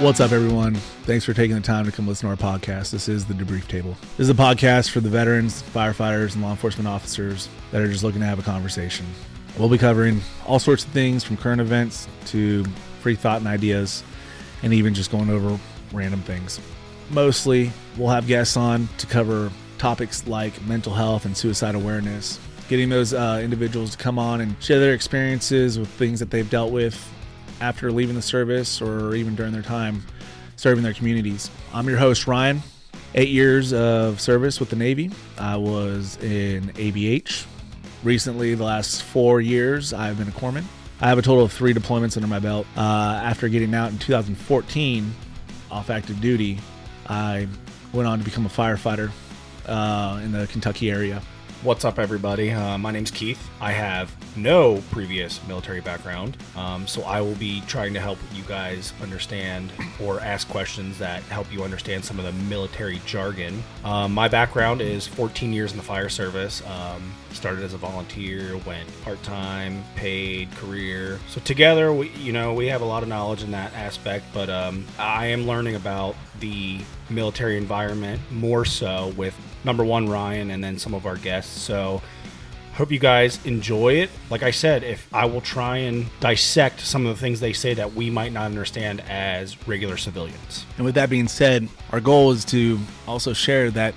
What's up, everyone? Thanks for taking the time to come listen to our podcast. This is the Debrief Table. This is a podcast for the veterans, firefighters, and law enforcement officers that are just looking to have a conversation. We'll be covering all sorts of things from current events to free thought and ideas, and even just going over random things. Mostly, we'll have guests on to cover topics like mental health and suicide awareness, getting those uh, individuals to come on and share their experiences with things that they've dealt with after leaving the service or even during their time serving their communities. I'm your host, Ryan. Eight years of service with the Navy. I was in ABH. Recently, the last four years, I've been a corpsman. I have a total of three deployments under my belt. Uh, after getting out in 2014 off active duty, I went on to become a firefighter uh, in the Kentucky area. What's up, everybody? Uh, my name's Keith. I have no previous military background, um, so I will be trying to help you guys understand or ask questions that help you understand some of the military jargon. Um, my background is 14 years in the fire service. Um, started as a volunteer, went part-time, paid, career. So together, we, you know, we have a lot of knowledge in that aspect. But um, I am learning about the military environment more so with number one Ryan and then some of our guests. So hope you guys enjoy it. Like I said, if I will try and dissect some of the things they say that we might not understand as regular civilians. And with that being said, our goal is to also share that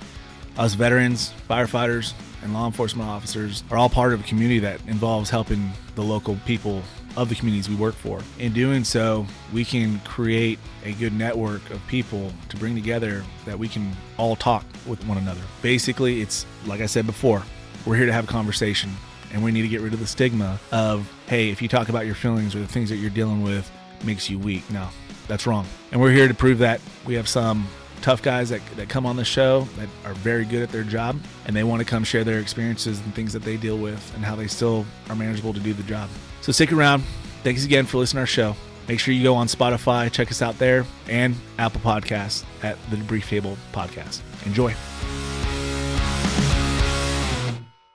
us veterans, firefighters, and law enforcement officers are all part of a community that involves helping the local people of the communities we work for. In doing so, we can create a good network of people to bring together that we can all talk with one another. Basically, it's like I said before, we're here to have a conversation and we need to get rid of the stigma of, hey, if you talk about your feelings or the things that you're dealing with makes you weak. No, that's wrong. And we're here to prove that. We have some tough guys that, that come on the show that are very good at their job and they want to come share their experiences and things that they deal with and how they still are manageable to do the job. So stick around. Thanks again for listening to our show. Make sure you go on Spotify, check us out there, and Apple Podcasts at the Debrief Table Podcast. Enjoy.